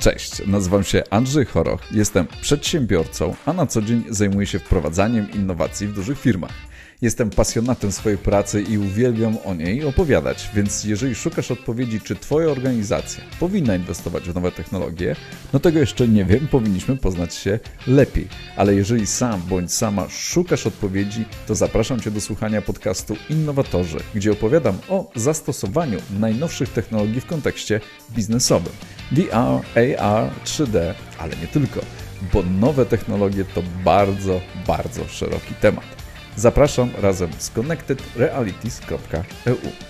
Cześć, nazywam się Andrzej Choroch, jestem przedsiębiorcą, a na co dzień zajmuję się wprowadzaniem innowacji w dużych firmach. Jestem pasjonatem swojej pracy i uwielbiam o niej opowiadać, więc jeżeli szukasz odpowiedzi, czy Twoja organizacja powinna inwestować w nowe technologie, no tego jeszcze nie wiem, powinniśmy poznać się lepiej. Ale jeżeli sam bądź sama szukasz odpowiedzi, to zapraszam Cię do słuchania podcastu Innowatorzy, gdzie opowiadam o zastosowaniu najnowszych technologii w kontekście biznesowym. VR, AR, 3D, ale nie tylko, bo nowe technologie to bardzo, bardzo szeroki temat. Zapraszam razem z connectedrealities.eu.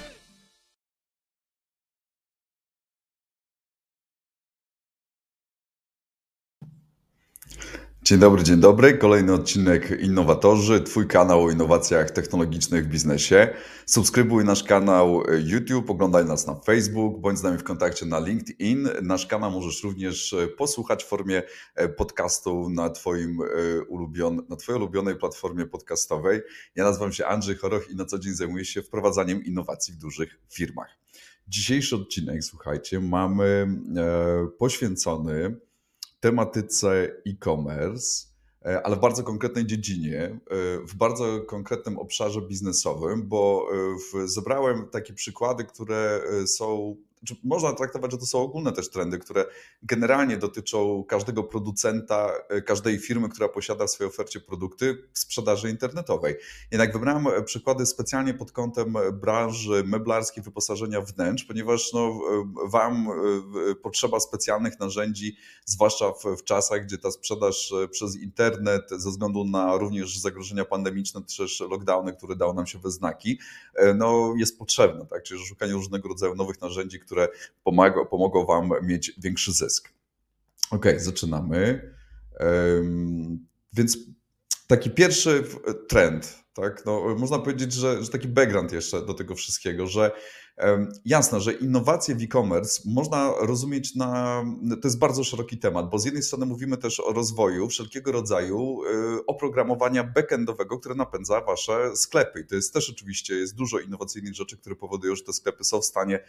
Dzień dobry, dzień dobry. Kolejny odcinek Innowatorzy, Twój kanał o innowacjach technologicznych w biznesie. Subskrybuj nasz kanał YouTube, oglądaj nas na Facebook, bądź z nami w kontakcie na LinkedIn. Nasz kanał możesz również posłuchać w formie e, podcastu na, twoim e, ulubion, na Twojej ulubionej platformie podcastowej. Ja nazywam się Andrzej Choroch i na co dzień zajmuję się wprowadzaniem innowacji w dużych firmach. Dzisiejszy odcinek, słuchajcie, mamy e, poświęcony tematyce e-commerce, e, ale w bardzo konkretnej dziedzinie, e, w bardzo konkretnym obszarze biznesowym, bo e, zebrałem takie przykłady, które są znaczy, można traktować, że to są ogólne też trendy, które generalnie dotyczą każdego producenta, e, każdej firmy, która posiada w swojej ofercie produkty w sprzedaży internetowej. Jednak wybrałem e, przykłady specjalnie pod kątem branży meblarskiej, wyposażenia wnętrz, ponieważ no, e, Wam potrzeba specjalnych narzędzi, zwłaszcza w, w czasach, gdzie ta sprzedaż przez internet, ze względu na również zagrożenia pandemiczne, czy też lockdowny, które dały nam się we znaki, no, jest potrzebna. Tak? Czyli szukanie różnego rodzaju nowych narzędzi, które pomogą Wam mieć większy zysk. Ok, zaczynamy. Więc taki pierwszy trend, tak? no, można powiedzieć, że, że taki background jeszcze do tego wszystkiego, że Jasne, że innowacje w e-commerce można rozumieć na. To jest bardzo szeroki temat, bo z jednej strony mówimy też o rozwoju wszelkiego rodzaju y, oprogramowania backendowego, które napędza wasze sklepy. I to jest też oczywiście jest dużo innowacyjnych rzeczy, które powodują, że te sklepy są w stanie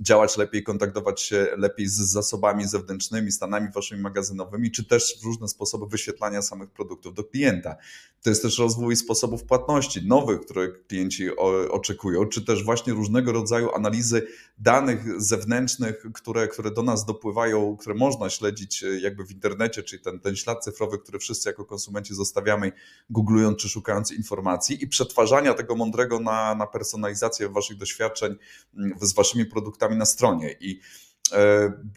działać lepiej, kontaktować się lepiej z zasobami zewnętrznymi, stanami waszymi magazynowymi, czy też różne sposoby wyświetlania samych produktów do klienta. To jest też rozwój sposobów płatności nowych, które klienci oczekują, czy też właśnie różnego rodzaju analizy danych zewnętrznych, które, które do nas dopływają, które można śledzić e, jakby w internecie, czyli ten, ten ślad cyfrowy, który wszyscy jako konsumenci zostawiamy, googlując czy szukając informacji i przetwarzania tego mądrego na, na personalizację waszych doświadczeń z waszymi produktami na stronie. I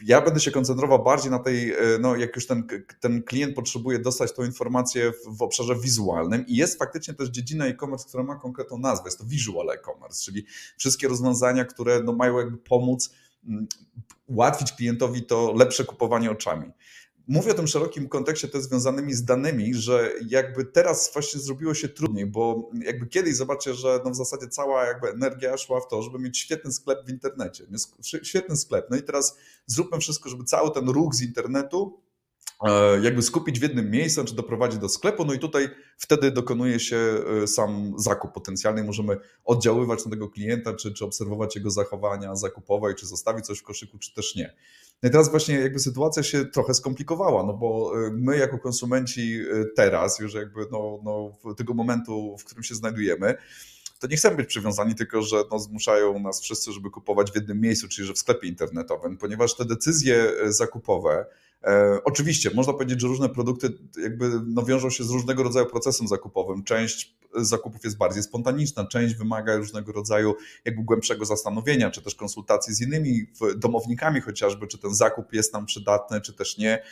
ja będę się koncentrował bardziej na tej, e, no jak już ten, ten klient potrzebuje dostać tą informację w, w obszarze wizualnym i jest faktycznie też dziedzina e-commerce, która ma konkretną nazwę, jest to visual e-commerce, czyli wszystkie rozwiązania, które no, mają jakby pomóc ułatwić klientowi to lepsze kupowanie oczami. Mówię o tym szerokim kontekście też związanymi z danymi, że jakby teraz właśnie zrobiło się trudniej, bo jakby kiedyś zobaczcie, że no w zasadzie cała jakby energia szła w to, żeby mieć świetny sklep w internecie. Świetny sklep. No i teraz zróbmy wszystko, żeby cały ten ruch z internetu E, jakby skupić w jednym miejscu, czy doprowadzić do sklepu, no i tutaj wtedy dokonuje się e, sam zakup potencjalny, możemy oddziaływać na tego klienta, czy, czy obserwować jego zachowania zakupowe, czy zostawić coś w koszyku, czy też nie. No i teraz właśnie jakby sytuacja się trochę skomplikowała, no bo e, my jako konsumenci teraz, już jakby no, no tego momentu, w którym się znajdujemy, to nie chcemy być przywiązani, tylko że no, zmuszają nas wszyscy, żeby kupować w jednym miejscu, czyli że w sklepie internetowym, ponieważ te decyzje zakupowe, E, oczywiście, można powiedzieć, że różne produkty jakby no, wiążą się z różnego rodzaju procesem zakupowym. Część zakupów jest bardziej spontaniczna, część wymaga różnego rodzaju jakby głębszego zastanowienia, czy też konsultacji z innymi domownikami chociażby, czy ten zakup jest nam przydatny, czy też nie.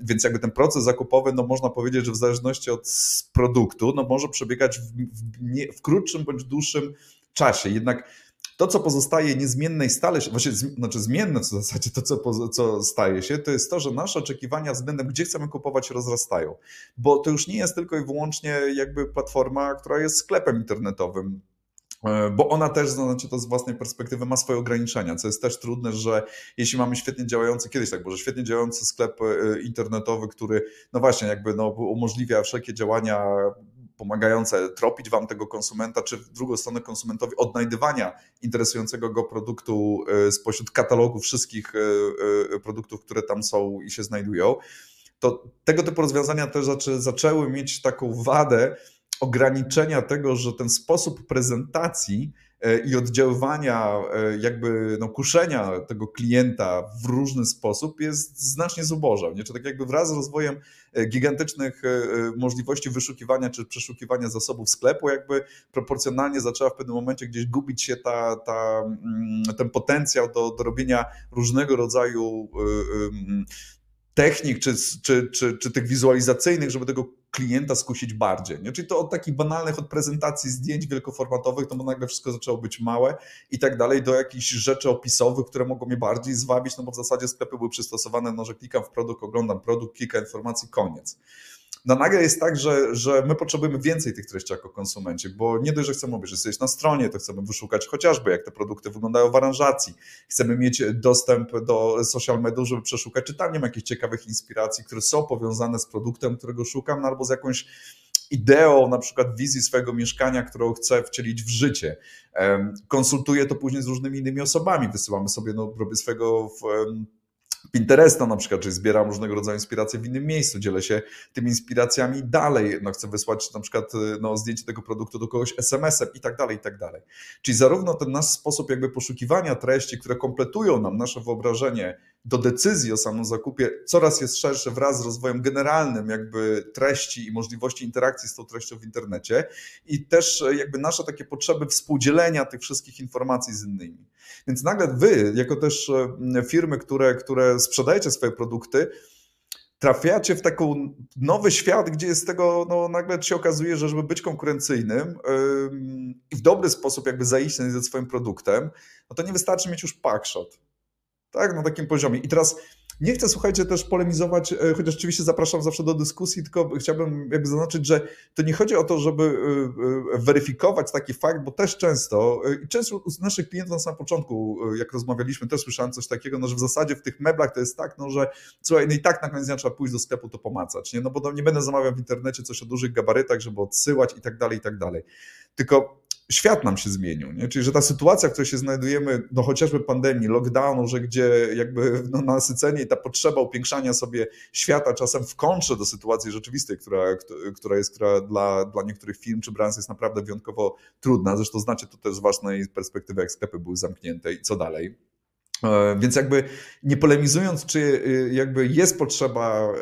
Więc jakby ten proces zakupowy, no można powiedzieć, że w zależności od produktu, no może przebiegać w, w, nie, w krótszym bądź dłuższym czasie. Jednak to, co pozostaje niezmienne i stale się, właśnie znaczy zmienne w zasadzie to, co, co staje się, to jest to, że nasze oczekiwania względem, gdzie chcemy kupować, rozrastają. Bo to już nie jest tylko i wyłącznie jakby platforma, która jest sklepem internetowym, e, bo ona też, znaczy to z własnej perspektywy, ma swoje ograniczenia, co jest też trudne, że jeśli mamy świetnie działający, kiedyś tak było, że świetnie działający sklep e, internetowy, który, no właśnie, jakby no, umożliwia wszelkie działania pomagające tropić wam tego konsumenta, czy w drugą stronę konsumentowi odnajdywania interesującego go produktu spośród katalogu wszystkich produktów, które tam są i się znajdują, to tego typu rozwiązania też zaczęły mieć taką wadę ograniczenia tego, że ten sposób prezentacji E, i oddziaływania, e, jakby no, kuszenia tego klienta w różny sposób jest znacznie zubożał. Nie? Czy tak jakby wraz z rozwojem e, gigantycznych możliwości wyszukiwania czy przeszukiwania zasobów sklepu, jakby proporcjonalnie zaczęła w pewnym momencie gdzieś gubić się ta, ta, mm, ten potencjał do, do robienia różnego rodzaju technik czy, czy, czy, czy tych wizualizacyjnych, żeby tego klienta skusić bardziej. Nie? Czyli to od takich banalnych, od prezentacji zdjęć wielkoformatowych, no bo nagle wszystko zaczęło być małe i tak dalej, do jakichś rzeczy opisowych, które mogą mnie bardziej zwabić, no bo w zasadzie sklepy były przystosowane, no że klikam w produkt, oglądam produkt, kilka informacji, koniec no nagle jest tak, że, że my potrzebujemy więcej tych treści jako konsumenci, bo nie dość, że chcemy obejrzeć na stronie, to chcemy wyszukać chociażby, jak te produkty wyglądają w aranżacji. Chcemy mieć dostęp do social mediów, żeby przeszukać, czy tam nie ma jakichś ciekawych inspiracji, które są powiązane z produktem, którego szukam, no albo z jakąś ideą, na przykład wizji swojego mieszkania, którą chcę wcielić w życie. Konsultuję to później z różnymi innymi osobami. Wysyłamy sobie, no, robię swojego Pinteresta na przykład, czyli zbieram różnego rodzaju inspiracje w innym miejscu, dzielę się tymi inspiracjami dalej, no chcę wysłać na przykład no, zdjęcie tego produktu do kogoś SMS-em i tak dalej, i tak dalej. Czyli zarówno ten nasz sposób jakby poszukiwania treści, które kompletują nam nasze wyobrażenie do decyzji o samym zakupie coraz jest szersze wraz z rozwojem generalnym jakby treści i możliwości interakcji z tą treścią w internecie i też jakby nasze takie potrzeby współdzielenia tych wszystkich informacji z innymi. Więc nagle wy, jako też e, firmy, które, które sprzedajecie swoje produkty, trafiacie w taki nowy świat, gdzie jest tego, no nagle się okazuje, że żeby być konkurencyjnym yy, i w dobry sposób jakby zaistnieć ze swoim produktem, no to nie wystarczy mieć już packshot tak, na takim poziomie. I teraz nie chcę, słuchajcie, też polemizować, e, chociaż oczywiście zapraszam zawsze do dyskusji, tylko chciałbym jakby zaznaczyć, że to nie chodzi o to, żeby e, e, weryfikować taki fakt, bo też często, i często u naszych klientów na samym początku, jak rozmawialiśmy, też słyszałem coś takiego, no, że w zasadzie w tych meblach to jest tak, no, że słuchaj, no i tak na koniec dnia trzeba pójść do sklepu to pomacać, nie? no bo nie będę zamawiał w internecie coś o dużych gabarytach, żeby odsyłać i tak dalej, i tak dalej. Tylko świat nam się zmienił, nie? czyli że ta sytuacja, w której się znajdujemy, no chociażby pandemii, lockdownu, że gdzie jakby no, nasycenie i ta potrzeba upiększania sobie świata czasem w kontrze do sytuacji rzeczywistej, która, która jest która dla, dla niektórych firm czy branż jest naprawdę wyjątkowo trudna. Zresztą znacie to też z własnej perspektywy, jak sklepy były zamknięte i co dalej. E, więc jakby nie polemizując, czy y, jakby jest potrzeba y,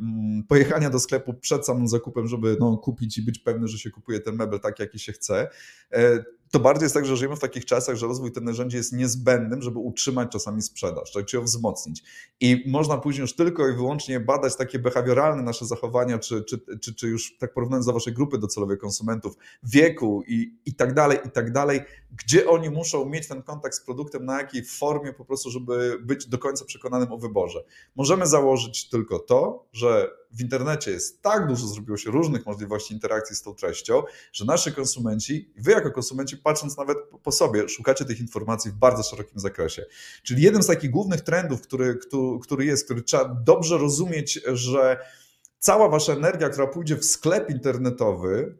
mm, pojechania do sklepu przed samym zakupem, żeby no, kupić i być pewny, że się kupuje ten mebel tak, jaki się chce, e, to bardziej jest tak, że żyjemy w takich czasach, że rozwój tych narzędzi jest niezbędnym, żeby utrzymać czasami sprzedaż, tak, czy ją wzmocnić. I można później już tylko i wyłącznie badać takie behawioralne nasze zachowania, czy, czy, czy, czy już tak porównując do waszej grupy docelowej konsumentów, wieku i, i tak dalej, i tak dalej, gdzie oni muszą mieć ten kontakt z produktem, na jakiej formie po prostu, żeby być do końca przekonanym o wyborze. Możemy założyć tylko to, że w internecie jest tak dużo, zrobiło się różnych możliwości interakcji z tą treścią, że nasi konsumenci, wy jako konsumenci, patrząc nawet po sobie, szukacie tych informacji w bardzo szerokim zakresie. Czyli jeden z takich głównych trendów, który, który jest, który trzeba dobrze rozumieć, że cała wasza energia, która pójdzie w sklep internetowy,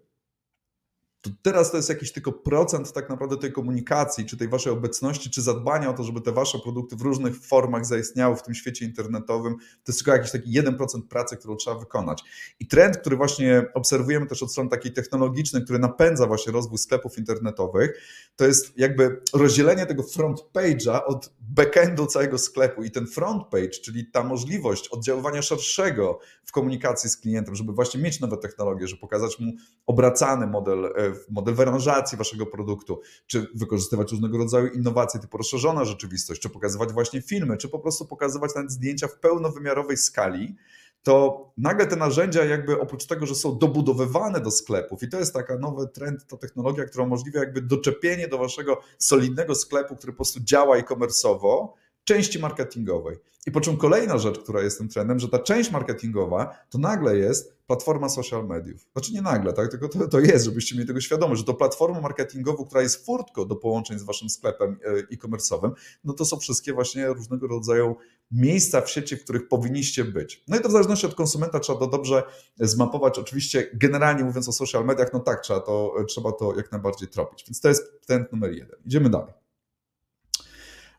to teraz to jest jakiś tylko procent tak naprawdę tej komunikacji, czy tej waszej obecności, czy zadbania o to, żeby te wasze produkty w różnych formach zaistniały w tym świecie internetowym. To jest tylko jakiś taki 1% pracy, którą trzeba wykonać. I trend, który właśnie obserwujemy też od strony takiej technologicznej, który napędza właśnie rozwój sklepów internetowych, to jest jakby rozdzielenie tego front page'a od backendu całego sklepu i ten front page, czyli ta możliwość oddziaływania szerszego w komunikacji z klientem, żeby właśnie mieć nowe technologie, żeby pokazać mu obracany model e, model aranżacji waszego produktu, czy wykorzystywać różnego rodzaju innowacje typu rozszerzona rzeczywistość, czy pokazywać właśnie filmy, czy po prostu pokazywać nawet zdjęcia w pełnowymiarowej skali, to nagle te narzędzia jakby oprócz tego, że są dobudowywane do sklepów i to jest taka nowy trend, ta technologia, która umożliwia jakby doczepienie do waszego solidnego sklepu, który po prostu działa e-commerce'owo, części marketingowej. I po czym kolejna rzecz, która jest tym trendem, że ta część marketingowa to nagle jest platforma social mediów. Znaczy nie nagle, tak? tylko to, to jest, żebyście mieli tego świadomość, że to platforma marketingowa, która jest furtką do połączeń z waszym sklepem e, e-commerce'owym, no to są wszystkie właśnie różnego rodzaju miejsca w sieci, w których powinniście być. No i to w zależności od konsumenta trzeba to dobrze zmapować. Oczywiście generalnie mówiąc o social mediach, no tak, trzeba to, trzeba to jak najbardziej tropić. Więc to jest ten numer jeden. Idziemy dalej.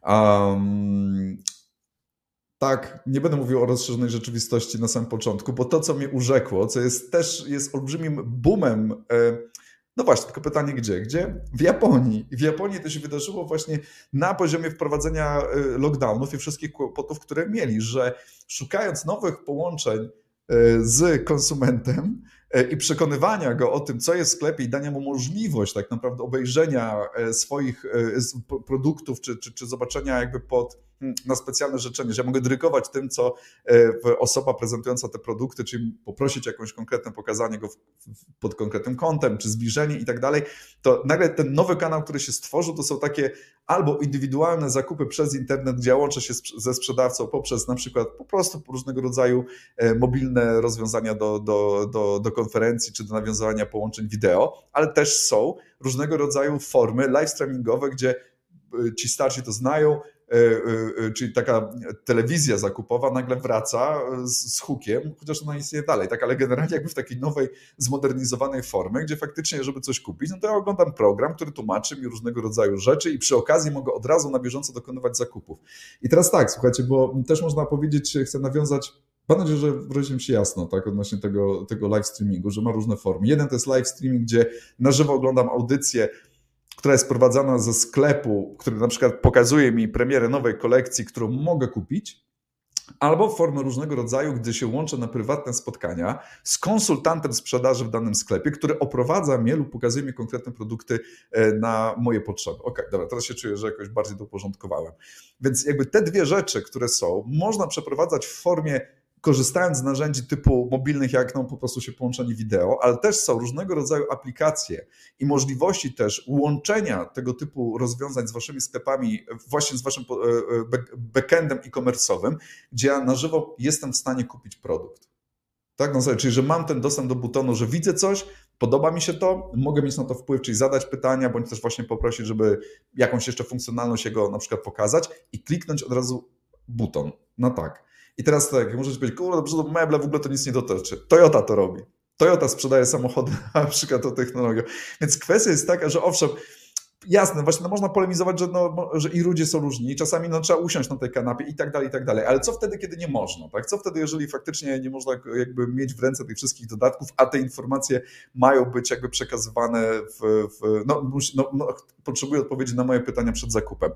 Um, tak, nie będę mówił o rozszerzonej rzeczywistości na samym początku, bo to, co mnie urzekło, co jest też jest olbrzymim boomem, e, no właśnie, tylko pytanie gdzie? Gdzie? W Japonii. W Japonii to się wydarzyło właśnie na poziomie wprowadzenia e, lockdownów i wszystkich kłopotów, które mieli, że szukając nowych połączeń e, z konsumentem, i przekonywania go o tym, co jest w sklepie i dania mu możliwość tak naprawdę obejrzenia e, swoich e, produktów, czy, czy, czy zobaczenia jakby pod, na specjalne życzenie, że ja mogę drykować tym, co osoba prezentująca te produkty, czyli poprosić jakąś konkretne pokazanie go pod konkretnym kątem, czy zbliżenie i tak dalej, to nagle ten nowy kanał, który się stworzył, to są takie albo indywidualne zakupy przez internet, gdzie ja łączę się ze sprzedawcą poprzez na przykład po prostu różnego rodzaju mobilne rozwiązania do, do, do, do konferencji czy do nawiązywania połączeń wideo, ale też są różnego rodzaju formy live streamingowe, gdzie y, ci starsi to znają, czyli taka telewizja zakupowa nagle wraca z, z hookiem, chociaż ona istnieje dalej, tak, ale generalnie jakby w takiej nowej, zmodernizowanej formie, gdzie faktycznie, żeby coś kupić, no to ja oglądam program, który tłumaczy mi różnego rodzaju rzeczy i przy okazji mogę od razu na bieżąco dokonywać zakupów. I teraz tak, słuchajcie, bo też można powiedzieć, chcę nawiązać Mam nadzieję, że wyraziłem się jasno tak, odnośnie tego, tego live streamingu, że ma różne formy. Jeden to jest live streaming, gdzie na żywo oglądam audycję, która jest prowadzona ze sklepu, który na przykład pokazuje mi premierę nowej kolekcji, którą mogę kupić, albo formę różnego rodzaju, gdy się łączę na prywatne spotkania z konsultantem sprzedaży w danym sklepie, który oprowadza mnie lub pokazuje mi konkretne produkty e, na moje potrzeby. Ok, dobra, teraz się czuję, że jakoś bardziej to uporządkowałem. Więc jakby te dwie rzeczy, które są, można przeprowadzać w formie korzystając z narzędzi typu mobilnych, jak no po prostu się połączenie wideo, ale też są różnego rodzaju aplikacje i możliwości też łączenia tego typu rozwiązań z waszymi sklepami, właśnie z waszym e, e, backendem e-commerce'owym, gdzie ja na żywo jestem w stanie kupić produkt. Tak, no czyli że mam ten dostęp do butonu, że widzę coś, podoba mi się to, mogę mieć na to wpływ, czyli zadać pytania, bądź też właśnie poprosić, żeby jakąś jeszcze funkcjonalność jego na przykład pokazać i kliknąć od razu buton na tak. I teraz tak, możecie powiedzieć, kurde, dobrze, to meble w ogóle to nic nie dotyczy. Toyota to robi. Toyota sprzedaje samochody, na przykład o technologią. Więc kwestia jest taka, że owszem, jasne, właśnie no można polemizować, że, no, że i ludzie są różni, czasami no, trzeba usiąść na tej kanapie i tak dalej, i tak dalej. Ale co wtedy, kiedy nie można? Tak? Co wtedy, jeżeli faktycznie nie można jakby mieć w ręce tych wszystkich dodatków, a te informacje mają być jakby przekazywane w. w no, no, no, potrzebuję odpowiedzi na moje pytania przed zakupem.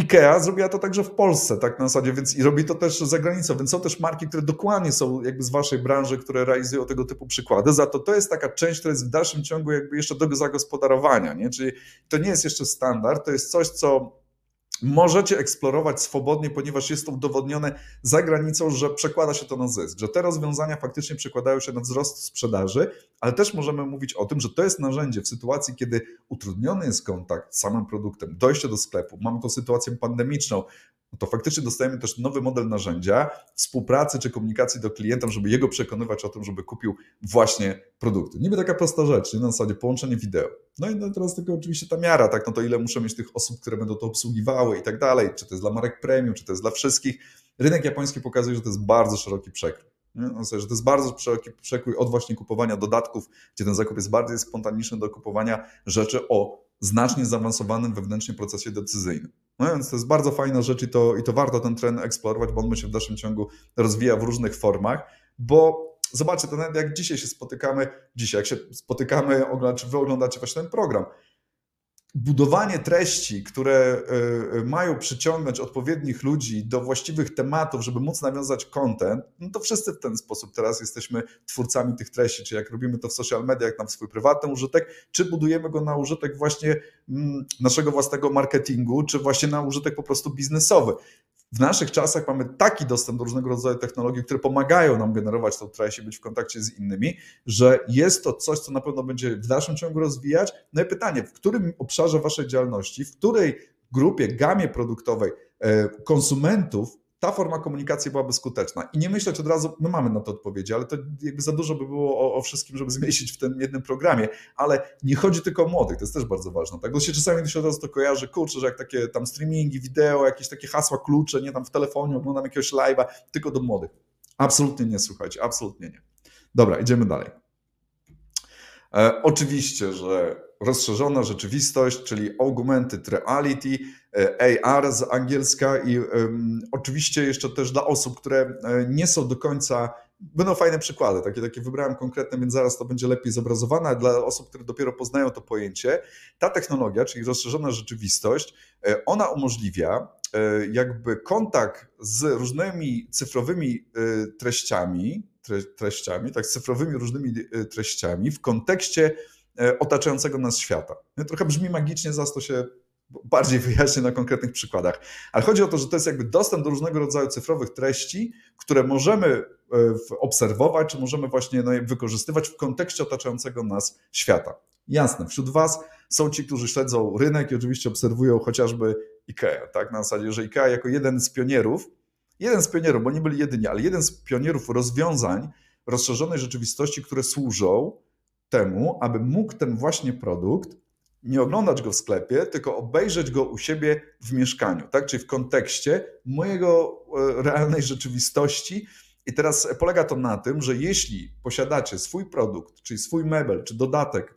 IKEA zrobiła to także w Polsce, tak na zasadzie, więc i robi to też za granicą, więc są też marki, które dokładnie są jakby z waszej branży, które realizują tego typu przykłady. Za to to jest taka część, która jest w dalszym ciągu jakby jeszcze do zagospodarowania, nie? Czyli to nie jest jeszcze standard, to jest coś, co możecie eksplorować swobodnie, ponieważ jest to udowodnione za granicą, że przekłada się to na zysk, że te rozwiązania faktycznie przekładają się na wzrost sprzedaży, ale też możemy mówić o tym, że to jest narzędzie w sytuacji, kiedy utrudniony jest kontakt z samym produktem, dojście do sklepu, mamy to sytuację pandemiczną, to faktycznie dostajemy też nowy model narzędzia współpracy czy komunikacji do klienta, żeby jego przekonywać o tym, żeby kupił właśnie produkty. Niby taka prosta rzecz, nie? na zasadzie połączenie wideo. No i no teraz tylko oczywiście ta miara, tak, no to ile muszę mieć tych osób, które będą to obsługiwały i tak dalej, czy to jest dla marek premium, czy to jest dla wszystkich. Rynek japoński pokazuje, że to jest bardzo szeroki przekrój. No, że to jest bardzo szeroki przekrój od właśnie kupowania dodatków, gdzie ten zakup jest bardziej spontaniczny do kupowania rzeczy o znacznie zaawansowanym wewnętrznie procesie decyzyjnym. No więc to jest bardzo fajna rzecz i to, i to warto ten trend eksplorować, bo on się w dalszym ciągu rozwija w różnych formach, bo zobaczcie, to nawet jak dzisiaj się spotykamy, dzisiaj jak się spotykamy, czy wy oglądacie właśnie ten program, budowanie treści, które e, e, mają przyciągnąć odpowiednich ludzi do właściwych tematów, żeby móc nawiązać content, no to wszyscy w ten sposób teraz jesteśmy twórcami tych treści, czy jak robimy to w social mediach na swój prywatny użytek, czy budujemy go na użytek właśnie mm, naszego własnego marketingu, czy właśnie na użytek po prostu biznesowy w naszych czasach mamy taki dostęp do różnego rodzaju technologii, które pomagają nam generować tą treść i być w kontakcie z innymi, że jest to coś, co na pewno będzie w dalszym ciągu rozwijać. No i pytanie, w którym obszarze waszej działalności, w której grupie, gamie produktowej e, konsumentów, ta forma komunikacji byłaby skuteczna. I nie myśleć od razu, my mamy na to odpowiedzi, ale to jakby za dużo by było o, o, wszystkim, żeby zmieścić w tym jednym programie. Ale nie chodzi tylko o młodych, to jest też bardzo ważne. Tak? Bo się czasami się od razu to kojarzy, kurczę, że jak takie tam streamingi, wideo, jakieś takie hasła, klucze, nie tam w telefonie, oglądam jakiegoś live'a, tylko do młodych. Absolutnie nie, słuchajcie, absolutnie nie. Dobra, idziemy dalej. E, oczywiście, że rozszerzona rzeczywistość, czyli augmented reality, e, AR z angielska i oczywiście jeszcze też dla osób, które e, nie są do końca, będą fajne przykłady, takie, takie wybrałem konkretne, więc zaraz to będzie lepiej zobrazowane, dla osób, które dopiero poznają to pojęcie, ta technologia, czyli rozszerzona rzeczywistość, e, ona umożliwia jakby kontakt z różnymi cyfrowymi treściami, treściami, tak, z cyfrowymi różnymi treściami w kontekście otaczającego nas świata. Trochę brzmi magicznie, za to się bardziej wyjaśnię na konkretnych przykładach. Ale chodzi o to, że to jest jakby dostęp do różnego rodzaju cyfrowych treści, które możemy e, obserwować, czy możemy właśnie no, wykorzystywać w kontekście otaczającego nas świata. Jasne, wśród Was są ci, którzy śledzą rynek i oczywiście obserwują chociażby IKEA, tak? Na zasadzie, że IKEA jako jeden z pionierów, jeden z pionierów, bo nie byli jedyni, ale jeden z pionierów rozwiązań rozszerzonej rzeczywistości, które służą temu, aby mógł ten właśnie produkt nie oglądać go w sklepie, tylko obejrzeć go u siebie w mieszkaniu, tak? czyli w kontekście mojego e, realnej rzeczywistości. I teraz polega to na tym, że jeśli posiadacie swój produkt, czyli swój mebel, czy dodatek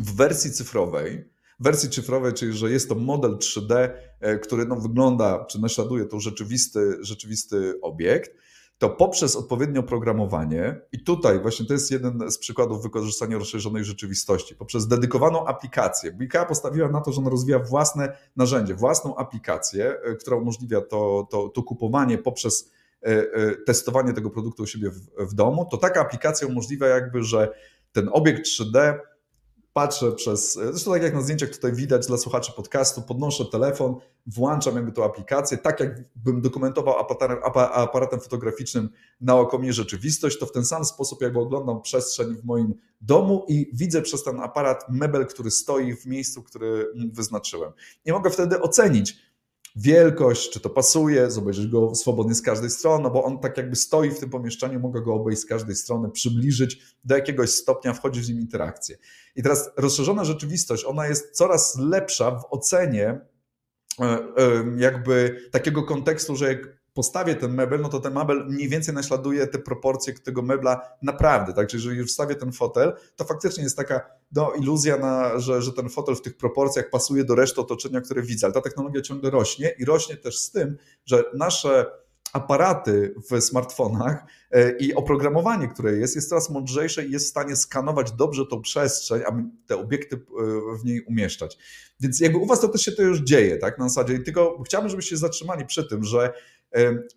w wersji cyfrowej, wersji cyfrowej, czyli że jest to model 3D, e, który no, wygląda, czy naśladuje to rzeczywisty, rzeczywisty obiekt, to poprzez odpowiednie oprogramowanie, i tutaj właśnie to jest jeden z przykładów wykorzystania rozszerzonej rzeczywistości, poprzez dedykowaną aplikację, bo IKEA postawiła na to, że ona rozwija własne narzędzie, własną aplikację, e, która umożliwia to, to, to kupowanie poprzez e, e, testowanie tego produktu u siebie w, w domu, to taka aplikacja umożliwia jakby, że ten obiekt 3D patrzę przez, zresztą tak jak na zdjęciach tutaj widać dla słuchaczy podcastu, podnoszę telefon, włączam jakby tą aplikację, tak jakbym dokumentował aparatem, aparatem fotograficznym naokoło rzeczywistość, to w ten sam sposób jakby oglądam przestrzeń w moim domu i widzę przez ten aparat mebel, który stoi w miejscu, który wyznaczyłem. I mogę wtedy ocenić, wielkość, czy to pasuje, zobaczyć go swobodnie z każdej strony, no bo on tak jakby stoi w tym pomieszczeniu, mogę go obejść z każdej strony, przybliżyć, do jakiegoś stopnia wchodzić w nim interakcję. I teraz rozszerzona rzeczywistość, ona jest coraz lepsza w ocenie e, e, jakby takiego kontekstu, że jak postawię ten mebel, no to ten mebel mniej więcej naśladuje te proporcje tego mebla naprawdę. Także jeżeli już wstawię ten fotel, to faktycznie jest taka no, iluzja, na, że, że ten fotel w tych proporcjach pasuje do reszty otoczenia, które widzę. Ale ta technologia ciągle rośnie i rośnie też z tym, że nasze aparaty w smartfonach e, i oprogramowanie, które jest, jest coraz mądrzejsze i jest w stanie skanować dobrze tą przestrzeń, aby te obiekty e, w niej umieszczać. Więc jakby u Was to też się to już dzieje, tak, na zasadzie. Tylko chciałbym, żebyście się zatrzymali przy tym, że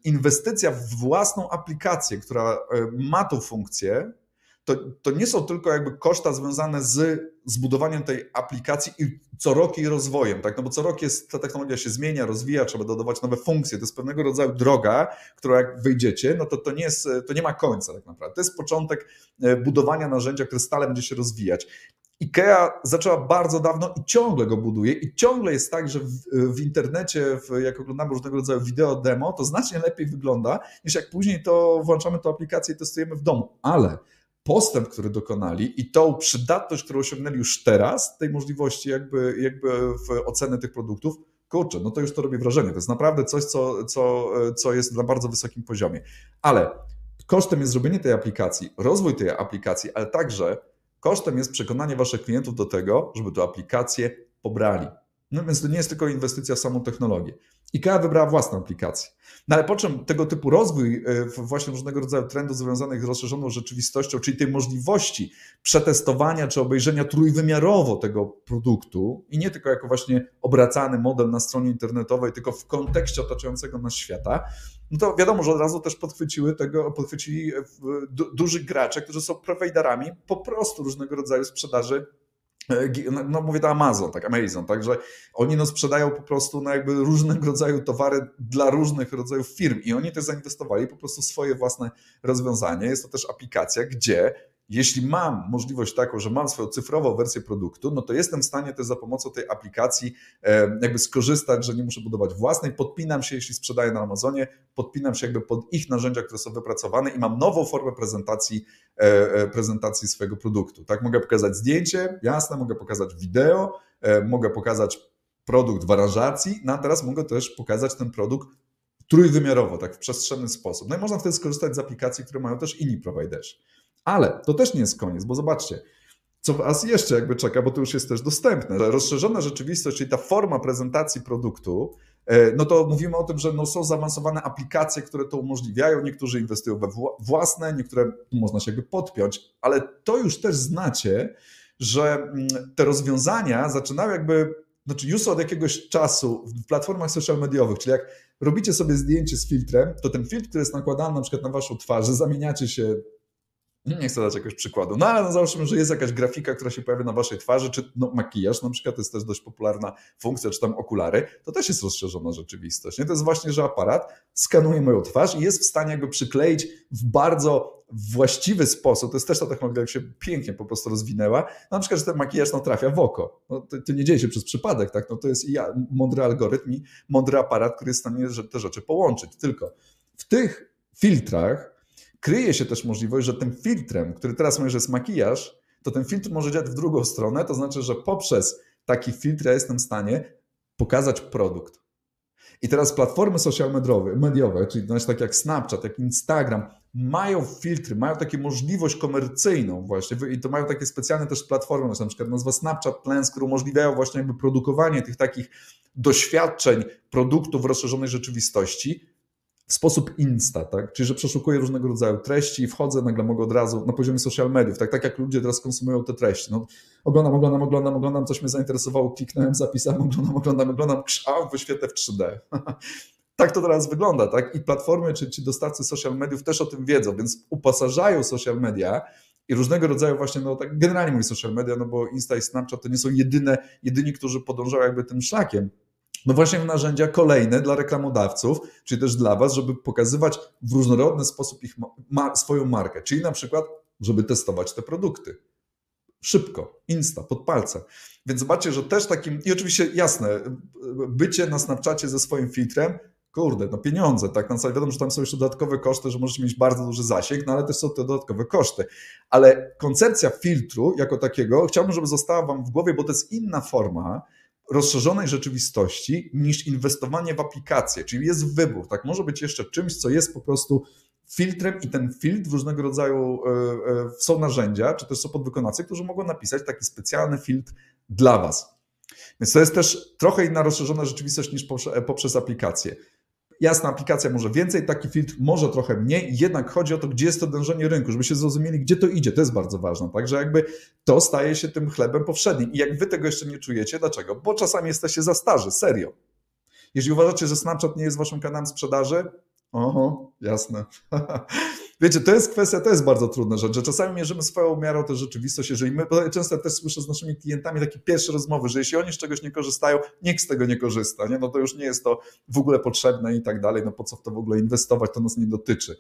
inwestycja w własną aplikację, która ma tą funkcję, to, to nie są tylko jakby koszta związane z zbudowaniem tej aplikacji i co rok jej rozwojem, tak? No bo co rok jest, ta technologia się zmienia, rozwija, trzeba dodawać nowe funkcje. To jest pewnego rodzaju droga, którą jak wyjdziecie, no to to nie, jest, to nie ma końca tak naprawdę. To jest początek e, budowania narzędzia, które stale będzie się rozwijać. IKEA zaczęła bardzo dawno i ciągle go buduje i ciągle jest tak, że w, w, internecie, w, jak oglądamy różnego rodzaju wideo demo, to znacznie lepiej wygląda, niż jak później to włączamy tę aplikację i testujemy w domu. Ale postęp, który dokonali i tą przydatność, którą osiągnęli już teraz, tej możliwości jakby, jakby w oceny tych produktów, kurczę, no to już to robi wrażenie. To jest naprawdę coś, co, co, co jest na bardzo wysokim poziomie. Ale kosztem jest zrobienie tej aplikacji, rozwój tej aplikacji, ale także Kosztem jest przekonanie waszych klientów do tego, żeby tę aplikację pobrali. No więc to nie jest tylko inwestycja w samą technologię. IKEA wybrała własną aplikację. No ale po czym tego typu rozwój e, właśnie różnego rodzaju trendów związanych z rozszerzoną rzeczywistością, czyli tej możliwości przetestowania czy obejrzenia trójwymiarowo tego produktu i nie tylko jako właśnie obracany model na stronie internetowej, tylko w kontekście otaczającego nas świata, no to wiadomo, że od razu też podchwyciły tego, podchwycili e, duży gracze, którzy są prowajderami po prostu różnego rodzaju sprzedaży E, no, no mówię to Amazon, tak, Amazon, także oni no sprzedają po prostu no jakby różnego rodzaju towary dla różnych rodzajów firm i oni też zainwestowali po prostu swoje własne rozwiązanie. Jest to też aplikacja, gdzie jeśli mam możliwość taką, że mam swoją cyfrową wersję produktu, no to jestem w stanie też za pomocą tej aplikacji e, jakby skorzystać, że nie muszę budować własnej, podpinam się, jeśli sprzedaję na Amazonie, podpinam się jakby pod ich narzędzia, które są wypracowane i mam nową formę prezentacji, e, prezentacji swojego produktu. Tak, mogę pokazać zdjęcie, jasne, mogę pokazać wideo, mogę pokazać produkt w aranżacji, no a teraz mogę też pokazać ten produkt trójwymiarowo, tak w przestrzenny sposób. No i można wtedy skorzystać z aplikacji, które mają też inni prowajderzy. Ale to też nie jest koniec, bo zobaczcie, co Was jeszcze jakby czeka, bo to już jest też dostępne. Rozszerzona rzeczywistość, czyli ta forma prezentacji produktu, e, no to mówimy o tym, że no są zaawansowane aplikacje, które to umożliwiają. Niektórzy inwestują we własne, niektóre można się jakby podpiąć, ale to już też znacie, że mm, te rozwiązania zaczynają jakby znaczy już od jakiegoś czasu w platformach social mediowych, czyli jak robicie sobie zdjęcie z filtrem, to ten filtr, który jest nakładany na przykład na waszą twarz, zamieniacie się nie chcę dać jakiegoś przykładu, no ale no załóżmy, że jest jakaś grafika, która się pojawia na waszej twarzy, czy no, makijaż na przykład, to jest też dość popularna funkcja, czy tam okulary, to też jest rozszerzona rzeczywistość. Nie? To jest właśnie, że aparat skanuje moją twarz i jest w stanie jakby przykleić w bardzo właściwy sposób, to jest też ta technologia, jak się pięknie po prostu rozwinęła, na przykład, że ten makijaż no, trafia w oko. No, to, to, nie dzieje się przez przypadek, tak? No, to jest i mądry algorytm i mądry aparat, który jest w stanie te rzeczy połączyć. Tylko w tych filtrach kryje się też możliwość, że tym filtrem, który teraz mówię, że jest makijaż, to ten filtr może działać w drugą stronę, to znaczy, że poprzez taki filtr ja jestem w stanie pokazać produkt. I teraz platformy social mediowe, mediowe czyli znaczy tak jak Snapchat, jak Instagram, mają filtry, mają takie możliwość komercyjną właśnie i to mają takie specjalne też platformy, na przykład nazwa Snapchat Lens, które umożliwiają właśnie jakby produkowanie tych takich doświadczeń produktów w rozszerzonej rzeczywistości w sposób insta, tak? Czyli, że przeszukuję różnego rodzaju treści i wchodzę, nagle mogę od razu na poziomie social mediów, tak, tak jak ludzie teraz konsumują te treści. No, oglądam, oglądam, oglądam, oglądam, coś mnie zainteresowało, kliknąłem, zapisałem, oglądam, oglądam, oglądam, krzał, wyświetlę w 3D. tak to teraz wygląda, tak? I platformy czy ci dostawcy social mediów też o tym wiedzą, więc uposażają social media i różnego rodzaju właśnie, no tak generalnie mówię social media, no bo Insta i Snapchat to nie są jedyne, jedyni, którzy podążają jakby tym szlakiem, no właśnie narzędzia kolejne dla reklamodawców, czyli też dla Was, żeby pokazywać w różnorodny sposób ich ma swoją markę, czyli na przykład, żeby testować te produkty. Szybko, insta, pod palcem. Więc zobaczcie, że też takim, i oczywiście jasne, bycie na Snapchacie ze swoim filtrem, kurde, no pieniądze, tak, na no wiadomo, że tam są jeszcze dodatkowe koszty, że możecie mieć bardzo duży zasięg, no ale też są te dodatkowe koszty. Ale koncepcja filtru jako takiego chciałbym, żeby została Wam w głowie, bo to jest inna forma, rozszerzonej rzeczywistości niż inwestowanie w aplikację, czyli jest wybór, tak? Może być jeszcze czymś, co jest po prostu filtrem i ten filtr różnego rodzaju e, e, są narzędzia, czy też są podwykonawcy, którzy mogą napisać taki specjalny filtr dla Was. Więc to jest też trochę inna rozszerzona rzeczywistość niż poprzez aplikację. Jasna aplikacja może więcej, taki filtr może trochę mniej, jednak chodzi o to, gdzie jest to dążenie rynku, żeby się zrozumieli, gdzie to idzie. To jest bardzo ważne. Także jakby to staje się tym chlebem powszednim. I jak wy tego jeszcze nie czujecie, dlaczego? Bo czasami jesteście za starzy, serio. Jeżeli uważacie, że Snapchat nie jest waszym kanałem sprzedaży, oho, jasne. Wiecie, to jest kwestia, to jest bardzo trudna rzecz, że czasami mierzymy swoją miarą tę rzeczywistość, jeżeli my, często też słyszę z naszymi klientami takie pierwsze rozmowy, że jeśli oni z czegoś nie korzystają, nikt z tego nie korzysta, nie? no to już nie jest to w ogóle potrzebne i tak dalej, no po co w to w ogóle inwestować, to nas nie dotyczy.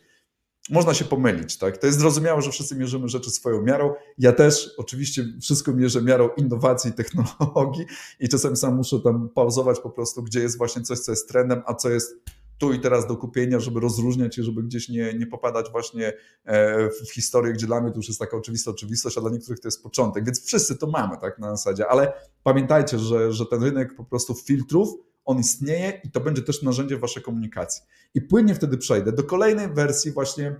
Można się pomylić, tak? To jest zrozumiałe, że wszyscy mierzymy rzeczy swoją miarą. Ja też oczywiście wszystko mierzę miarą innowacji, technologii i czasem sam muszę tam pauzować po prostu, gdzie jest właśnie coś, co jest trendem, a co jest tu i teraz do kupienia, żeby rozróżniać i żeby gdzieś nie, nie popadać właśnie e, w historię, gdzie dla mnie to już jest taka oczywista oczywistość, a dla niektórych to jest początek. Więc wszyscy to mamy tak na zasadzie, ale pamiętajcie, że, że ten rynek po prostu filtrów, on istnieje i to będzie też narzędzie waszej komunikacji. I płynnie wtedy przejdę do kolejnej wersji właśnie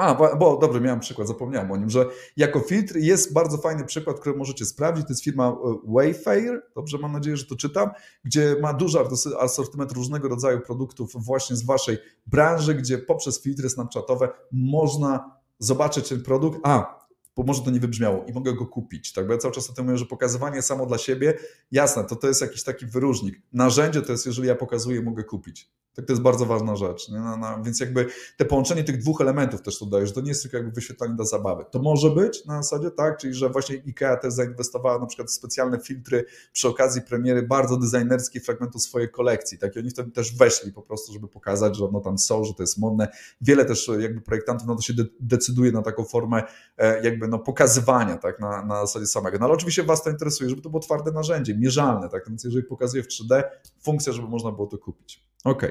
a, bo dobrze, miałem przykład, zapomniałem o nim, że jako filtr jest bardzo fajny przykład, który możecie sprawdzić. To jest firma e, Wayfair, dobrze, mam nadzieję, że to czytam, gdzie ma duży asortyment różnego rodzaju produktów właśnie z waszej branży, gdzie poprzez filtry snapchatowe można zobaczyć ten produkt. A, bo może to nie wybrzmiało i mogę go kupić, tak? Bo ja cały czas o tym mówię, że pokazywanie samo dla siebie, jasne, to to jest jakiś taki wyróżnik. Narzędzie to jest, jeżeli ja pokazuję, mogę kupić. Tak to jest bardzo ważna rzecz. No, no, więc jakby te połączenie tych dwóch elementów też tu daje, że to nie jest tylko jakby wyświetlanie dla zabawy. To może być na zasadzie, tak, czyli że właśnie IKEA też zainwestowała na przykład w specjalne filtry przy okazji premiery bardzo designerskich fragmentów swojej kolekcji. Tak, i oni wtedy też weszli po prostu, żeby pokazać, że no tam są, że to jest modne. Wiele też jakby projektantów na to się de decyduje na taką formę e, jakby jakby no, pokazywania tak, na, na zasadzie samego. No ale oczywiście Was to interesuje, żeby to było twarde narzędzie, mierzalne, tak? Więc jeżeli pokazuję w 3D, funkcja, żeby można było to kupić. Ok.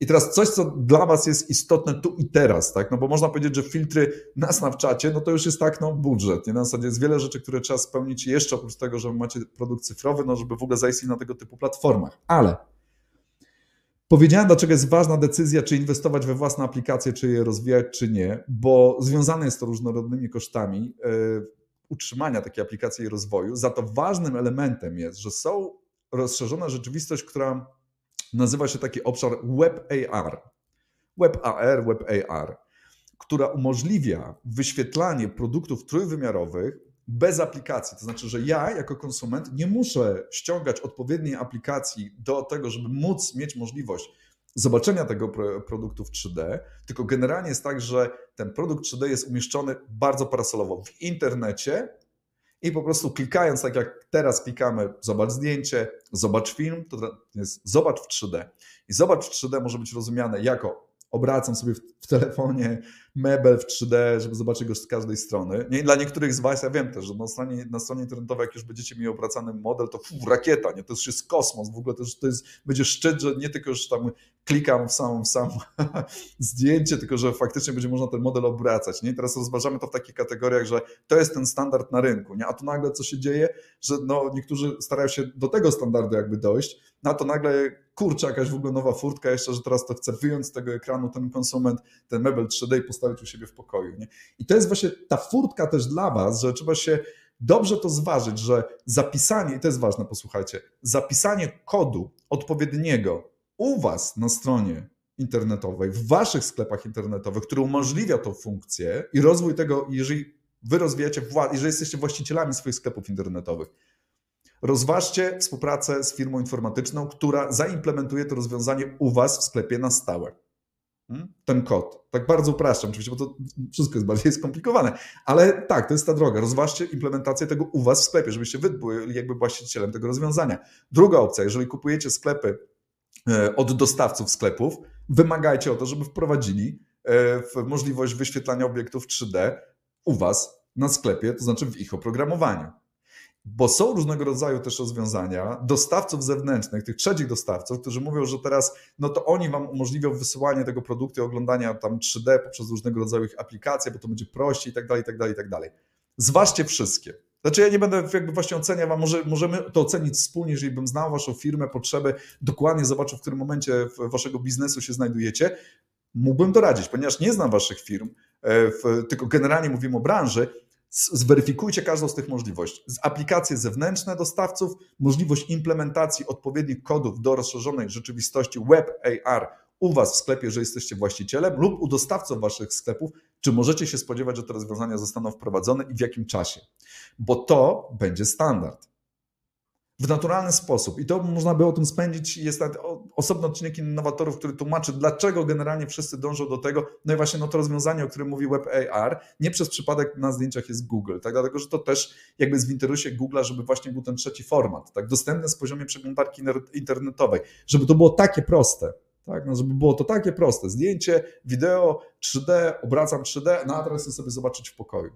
I teraz coś, co dla Was jest istotne tu i teraz, tak? No bo można powiedzieć, że filtry na Snapchacie, no to już jest tak, no budżet. Nie? Na zasadzie jest wiele rzeczy, które trzeba spełnić jeszcze oprócz tego, że macie produkt cyfrowy, no żeby w ogóle zaistnieć na tego typu platformach. Ale Powiedziałem, dlaczego jest ważna decyzja, czy inwestować we własne aplikacje, czy je rozwijać, czy nie, bo związane jest to różnorodnymi kosztami yy, utrzymania takiej aplikacji i rozwoju. Za to ważnym elementem jest, że są rozszerzona rzeczywistość, która nazywa się taki obszar Web AR. Web AR, Web AR, która umożliwia wyświetlanie produktów trójwymiarowych bez aplikacji. To znaczy, że ja jako konsument nie muszę ściągać odpowiedniej aplikacji do tego, żeby móc mieć możliwość zobaczenia tego produktu w 3D, tylko generalnie jest tak, że ten produkt 3D jest umieszczony bardzo parasolowo w internecie i po prostu klikając, tak jak teraz klikamy, zobacz zdjęcie, zobacz film, to jest zobacz w 3D. I zobacz w 3D może być rozumiane jako obracam sobie w, telefonie mebel w 3D, żeby zobaczyć go z każdej strony. Nie? Dla niektórych z Was, ja wiem też, że na stronie, na stronie internetowej, jak już będziecie mieli obracany model, to fu, rakieta, nie? to już jest kosmos, w ogóle to, to jest, będzie szczyt, że nie tylko już tam klikam w samą, w samo zdjęcie, tylko że faktycznie będzie można ten model obracać. Nie? I teraz rozważamy to w takich kategoriach, że to jest ten standard na rynku, nie? a tu nagle co się dzieje, że no, niektórzy starają się do tego standardu jakby dojść, na no to nagle kurczę, jakaś w ogóle nowa furtka jeszcze, że teraz to chcę wyjąć z tego ekranu ten konsument, ten mebel 3D i postawić u siebie w pokoju. Nie? I to jest właśnie ta furtka też dla Was, że trzeba się dobrze to zważyć, że zapisanie, i to jest ważne, posłuchajcie, zapisanie kodu odpowiedniego u Was na stronie internetowej, w Waszych sklepach internetowych, który umożliwia tą funkcję i rozwój tego, jeżeli Wy rozwijacie, jeżeli jesteście właścicielami swoich sklepów internetowych, Rozważcie współpracę z firmą informatyczną, która zaimplementuje to rozwiązanie u Was w sklepie na stałe. Hmm? Ten kod. Tak bardzo upraszczam, oczywiście, bo to wszystko jest bardziej skomplikowane, ale tak, to jest ta droga. Rozważcie implementację tego u Was w sklepie, żebyście Wy byli jakby właścicielem tego rozwiązania. Druga opcja, jeżeli kupujecie sklepy e, od dostawców sklepów, wymagajcie o to, żeby wprowadzili e, możliwość wyświetlania obiektów 3D u Was na sklepie, to znaczy w ich oprogramowaniu bo są różnego rodzaju też rozwiązania dostawców zewnętrznych, tych trzecich dostawców, którzy mówią, że teraz no to oni wam umożliwią wysyłanie tego produktu i oglądania tam 3D poprzez różnego rodzaju aplikacje, bo to będzie prościej i tak dalej, i tak dalej, i tak dalej. Zważcie wszystkie. Znaczy ja nie będę jakby właśnie oceniał wam, może, możemy to ocenić wspólnie, jeżeli bym znał waszą firmę, potrzeby, dokładnie zobaczył, w którym momencie waszego biznesu się znajdujecie, mógłbym doradzić, ponieważ nie znam waszych firm, e, tylko generalnie mówimy o branży, Zweryfikujcie każdą z tych możliwości. Aplikacje zewnętrzne dostawców, możliwość implementacji odpowiednich kodów do rozszerzonej rzeczywistości Web AR u Was w sklepie, że jesteście właścicielem, lub u dostawców Waszych sklepów, czy możecie się spodziewać, że te rozwiązania zostaną wprowadzone i w jakim czasie. Bo to będzie standard w naturalny sposób. I to można by o tym spędzić. Jest osobny odcinek innowatorów, który tłumaczy, dlaczego generalnie wszyscy dążą do tego. No i właśnie no to rozwiązanie, o którym mówi Web AR, nie przez przypadek na zdjęciach jest Google, tak? dlatego że to też jakby z w interesie Google'a, żeby właśnie był ten trzeci format, tak? dostępny z poziomie przeglądarki internetowej, żeby to było takie proste. Tak, no żeby było to takie proste. Zdjęcie, wideo, 3D, obracam 3D, no a sobie zobaczyć w pokoju.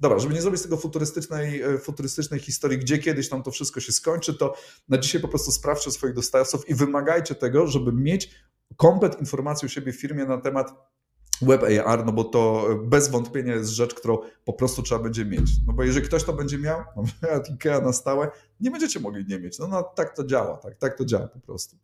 Dobra, żeby nie zrobić z tego futurystycznej, e, futurystycznej historii, gdzie kiedyś tam to wszystko się skończy, to na dzisiaj po prostu sprawdźcie swoich dostawców i wymagajcie tego, żeby mieć komplet informacji u siebie w firmie na temat Web AR, no bo to bez wątpienia jest rzecz, którą po prostu trzeba będzie mieć. No bo jeżeli ktoś to będzie miał, przykład IKEA na stałe, nie będziecie mogli nie mieć. No, no tak to działa, tak, tak to działa po prostu.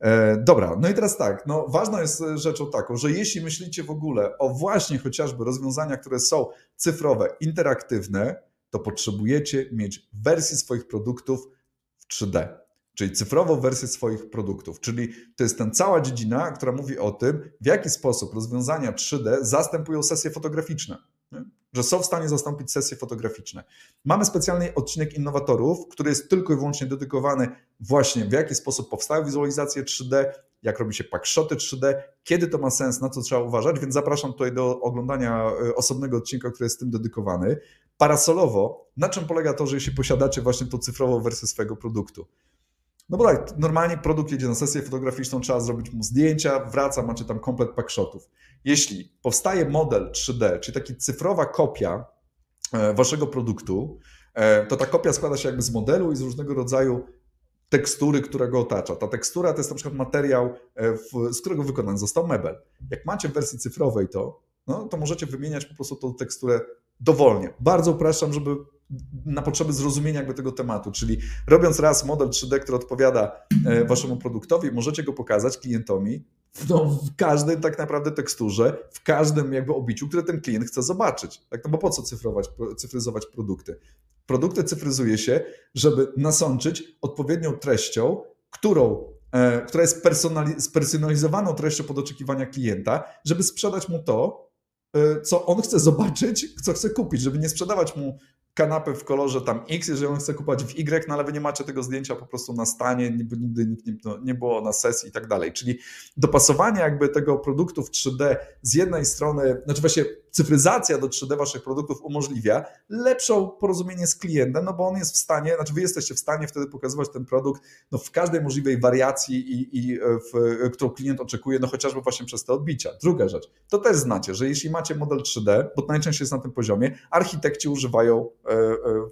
E, dobra, no i teraz tak, no ważną jest rzeczą taką, że jeśli myślicie w ogóle o właśnie chociażby rozwiązaniach, które są cyfrowe, interaktywne, to potrzebujecie mieć wersję swoich produktów w 3D, czyli cyfrową wersję swoich produktów. Czyli to jest ten cała dziedzina, która mówi o tym, w jaki sposób rozwiązania 3D zastępują sesje fotograficzne że są w stanie zastąpić sesje fotograficzne. Mamy specjalny odcinek innowatorów, który jest tylko i wyłącznie dedykowany właśnie w jaki sposób powstają wizualizacje 3D, jak robi się packshoty 3D, kiedy to ma sens, na co trzeba uważać, więc zapraszam tutaj do oglądania e, osobnego odcinka, który jest tym dedykowany. Parasolowo, na czym polega to, że jeśli posiadacie właśnie tą cyfrową wersję swojego produktu? No bo tak, normalnie produkt jedzie na sesję fotograficzną, trzeba zrobić mu zdjęcia, wraca, macie tam komplet packshotów. Jeśli powstaje model 3D, czyli taka cyfrowa kopia e, waszego produktu, e, to ta kopia składa się jakby z modelu i z różnego rodzaju tekstury, która go otacza. Ta tekstura to jest na przykład materiał, e, z którego wykonany został mebel. Jak macie w wersji cyfrowej to, no, to możecie wymieniać po prostu tą teksturę dowolnie. Bardzo upraszczam, żeby na potrzeby zrozumienia jakby tego tematu, czyli robiąc raz model 3D, który odpowiada e, waszemu produktowi, możecie go pokazać klientowi no, w każdej tak naprawdę teksturze, w każdym jakby obiciu, które ten klient chce zobaczyć. Tak? No bo po co cyfrować, cyfryzować produkty? Produkty cyfryzuje się, żeby nasączyć odpowiednią treścią, którą e, która jest spersonalizowaną treścią pod oczekiwania klienta, żeby sprzedać mu to, e, co on chce zobaczyć, co chce kupić, żeby nie sprzedawać mu kanapę w kolorze tam X, jeżeli on chce kupować w Y, no ale wy nie macie tego zdjęcia po prostu na stanie, nigdy nikt nie, no, nie było na sesji i tak dalej. Czyli dopasowanie jakby tego produktu w 3D z jednej strony, znaczy właśnie cyfryzacja do 3D waszych produktów umożliwia lepszą porozumienie z klientem, no bo on jest w stanie, znaczy wy jesteście w stanie wtedy pokazywać ten produkt no w każdej możliwej wariacji, i, i w, którą klient oczekuje, no chociażby właśnie przez te odbicia. Druga rzecz, to też znacie, że jeśli macie model 3D, bo najczęściej jest na tym poziomie, architekci używają e, e,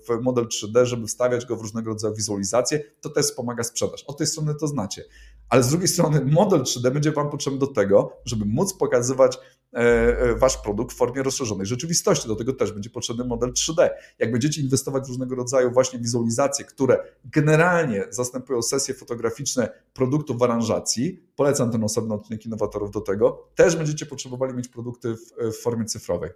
w model 3D, żeby wstawiać go w różnego rodzaju wizualizacje, to też wspomaga sprzedaż. Od tej strony to znacie. Ale z drugiej strony model 3D będzie Wam potrzebny do tego, żeby móc pokazywać E, e, wasz produkt w formie rozszerzonej rzeczywistości. Do tego też będzie potrzebny model 3D. Jak będziecie inwestować w różnego rodzaju właśnie wizualizacje, które generalnie zastępują sesje fotograficzne produktów w aranżacji, polecam ten osobny odcinek innowatorów do tego, też będziecie potrzebowali mieć produkty w, w formie cyfrowej.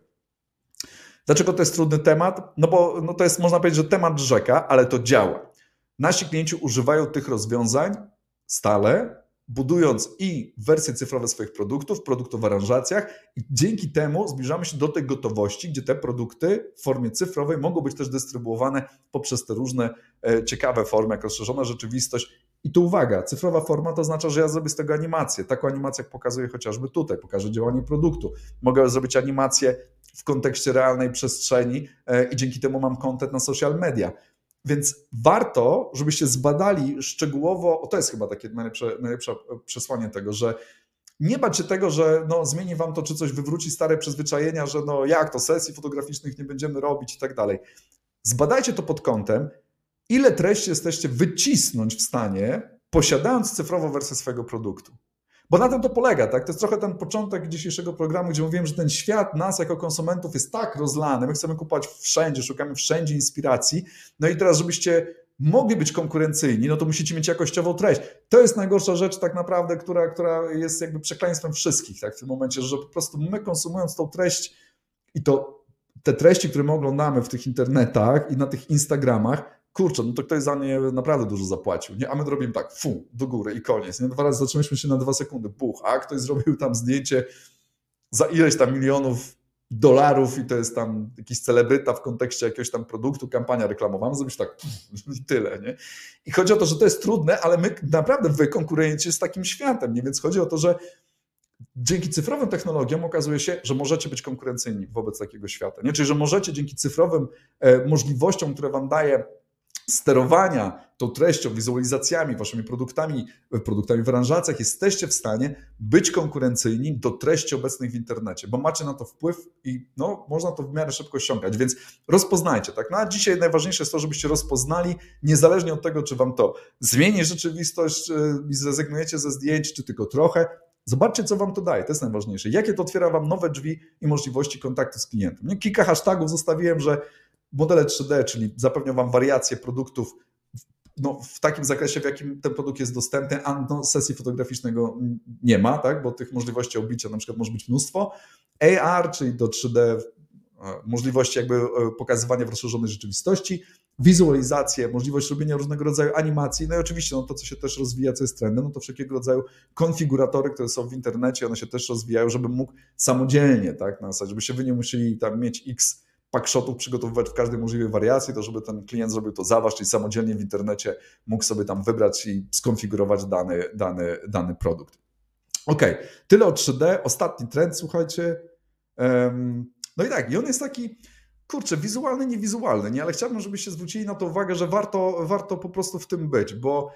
Dlaczego to jest trudny temat? No bo no to jest, można powiedzieć, że temat rzeka, ale to działa. Nasi klienci używają tych rozwiązań stale, budując i wersje cyfrowe swoich produktów, produktów w aranżacjach i dzięki temu zbliżamy się do tej gotowości, gdzie te produkty w formie cyfrowej mogą być też dystrybuowane poprzez te różne e, ciekawe formy, jak rozszerzona rzeczywistość. I tu uwaga, cyfrowa forma to oznacza, że ja zrobię z tego animację. Taką animację, jak pokazuję chociażby tutaj, pokażę działanie produktu. Mogę zrobić animację w kontekście realnej przestrzeni e, i dzięki temu mam content na social media. Więc warto, żebyście zbadali szczegółowo, o to jest chyba takie najlepsze, najlepsze przesłanie tego, że nie bać się tego, że no, zmieni wam to, czy coś wywróci stare przyzwyczajenia, że no jak to sesji fotograficznych nie będziemy robić i tak dalej. Zbadajcie to pod kątem, ile treści jesteście wycisnąć w stanie, posiadając cyfrową wersję swojego produktu. Bo na tym to polega, tak? To jest trochę ten początek dzisiejszego programu, gdzie mówiłem, że ten świat nas jako konsumentów jest tak rozlany, my chcemy kupować wszędzie, szukamy wszędzie inspiracji. No i teraz, żebyście mogli być konkurencyjni, no to musicie mieć jakościową treść. To jest najgorsza rzecz tak naprawdę, która, która jest jakby przekleństwem wszystkich tak, w tym momencie, że po prostu my konsumując tą treść i to te treści, które my oglądamy w tych internetach i na tych Instagramach, kurczę, no to ktoś za nie naprawdę dużo zapłacił, nie? A my robimy tak, fu, do góry i koniec, nie? Dwa razy zatrzymaliśmy się na dwa sekundy, buch, a ktoś zrobił tam zdjęcie za ileś tam milionów dolarów i to jest tam jakiś celebryta w kontekście jakiegoś tam produktu, kampania reklamowana, zrobić tak i tyle, nie? I chodzi o to, że to jest trudne, ale my naprawdę wy konkurujecie z takim światem, nie? Więc chodzi o to, że dzięki cyfrowym technologiom okazuje się, że możecie być konkurencyjni wobec takiego świata, nie? Czyli, że możecie dzięki cyfrowym e, możliwościom, które wam daje sterowania tą treścią, wizualizacjami, waszymi produktami, produktami w aranżacjach, jesteście w stanie być konkurencyjni do treści obecnych w internecie, bo macie na to wpływ i no, można to w miarę szybko ściągać, więc rozpoznajcie, tak? No a dzisiaj najważniejsze jest to, żebyście rozpoznali, niezależnie od tego, czy wam to zmieni rzeczywistość i zrezygnujecie ze zdjęć, czy tylko trochę, Zobaczcie, co Wam to daje, to jest najważniejsze. Jakie to otwiera Wam nowe drzwi i możliwości kontaktu z klientem. Nie? Kilka hashtagów zostawiłem, że modele 3D, czyli zapewnią Wam wariacje produktów no, w takim zakresie, w jakim ten produkt jest dostępny, a no, sesji fotograficznego nie ma, tak? bo tych możliwości oblicia na przykład może być mnóstwo. AR, czyli do 3D e, możliwości jakby e, pokazywania w rozszerzonej rzeczywistości, wizualizację, możliwość robienia różnego rodzaju animacji, no i oczywiście no to, co się też rozwija, co jest trendem, no to wszelkiego rodzaju konfiguratory, które są w internecie, one się też rozwijają, żeby mógł samodzielnie, tak, na zasadzie, żebyście wy nie musieli tam mieć x packshotów przygotowywać w każdej możliwej wariacji, to żeby ten klient zrobił to za was, czyli samodzielnie w internecie mógł sobie tam wybrać i skonfigurować dany, dany, dany produkt. Ok, tyle o 3D. Ostatni trend, słuchajcie. No i tak, i on jest taki, kurczę, wizualny, niewizualny, nie? ale chciałbym, żebyście zwrócili na to uwagę, że warto, warto po prostu w tym być, bo